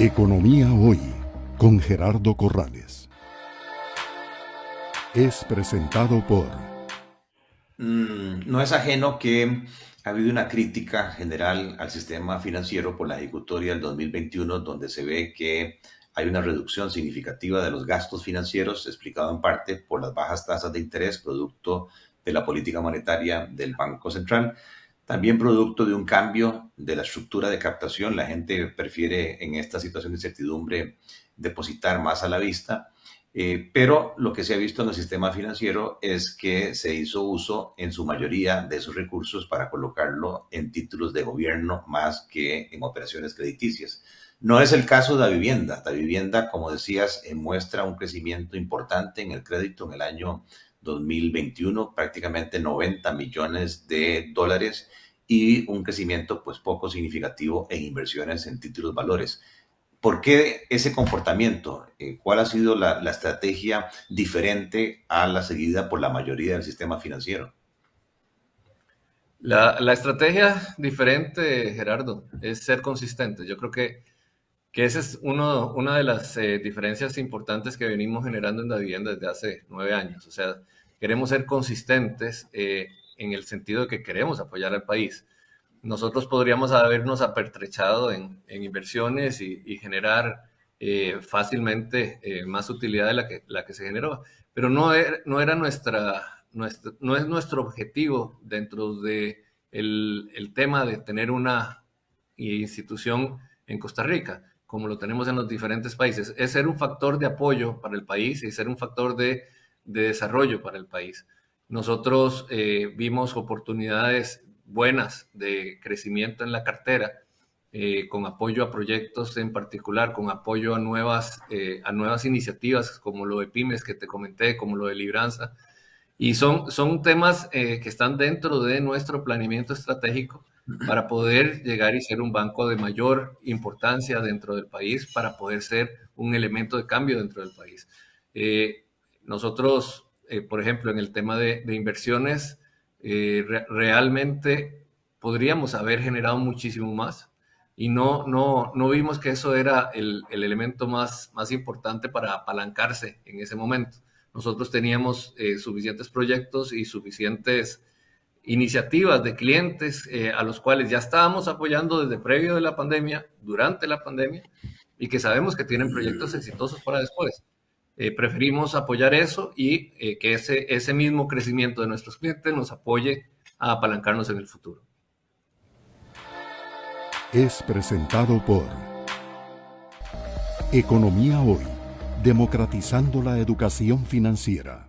Economía Hoy con Gerardo Corrales. Es presentado por... Mm, no es ajeno que ha habido una crítica general al sistema financiero por la ejecutoria del 2021, donde se ve que hay una reducción significativa de los gastos financieros, explicado en parte por las bajas tasas de interés, producto de la política monetaria del Banco Central. También producto de un cambio de la estructura de captación, la gente prefiere en esta situación de incertidumbre depositar más a la vista, eh, pero lo que se ha visto en el sistema financiero es que se hizo uso en su mayoría de esos recursos para colocarlo en títulos de gobierno más que en operaciones crediticias. No es el caso de la vivienda. La vivienda, como decías, eh, muestra un crecimiento importante en el crédito en el año 2021, prácticamente 90 millones de dólares y un crecimiento pues poco significativo en inversiones en títulos valores. ¿Por qué ese comportamiento? Eh, ¿Cuál ha sido la, estrategia diferente a la seguida por la mayoría del sistema financiero? La, estrategia diferente, Gerardo, es ser consistente. Yo creo que, que esa es uno, una de las eh, diferencias importantes que venimos generando en la vivienda desde hace nueve años. O sea, queremos ser consistentes eh, en el sentido de que queremos apoyar al país. Nosotros podríamos habernos apertrechado en, inversiones y, generar eh, fácilmente más utilidad de la que, la que se generó, pero no era, no era nuestra, nuestra, no es nuestro objetivo dentro de el, el tema de tener una institución en Costa Rica, como lo tenemos en los diferentes países, es ser un factor de apoyo para el país y ser un factor de de desarrollo para el país. Nosotros eh, vimos oportunidades buenas de crecimiento en la cartera, eh, con apoyo a proyectos en particular, con apoyo a nuevas, eh, a nuevas iniciativas como lo de pymes que te comenté, como lo de Libranza. Y son, son temas que están dentro de nuestro planeamiento estratégico para poder llegar y ser un banco de mayor importancia dentro del país, para poder ser un elemento de cambio dentro del país. Nosotros, eh, por ejemplo, en el tema de, inversiones, eh, realmente podríamos haber generado muchísimo más y no, no, no vimos que eso era el, elemento más, más importante para apalancarse en ese momento. Nosotros teníamos eh, suficientes proyectos y suficientes iniciativas de clientes a los cuales ya estábamos apoyando desde previo de la pandemia, durante la pandemia, y que sabemos que tienen proyectos exitosos para después. Eh, preferimos apoyar eso y eh, que ese, ese mismo crecimiento de nuestros clientes nos apoye a apalancarnos en el futuro. Es presentado por Economía Hoy, democratizando la educación financiera.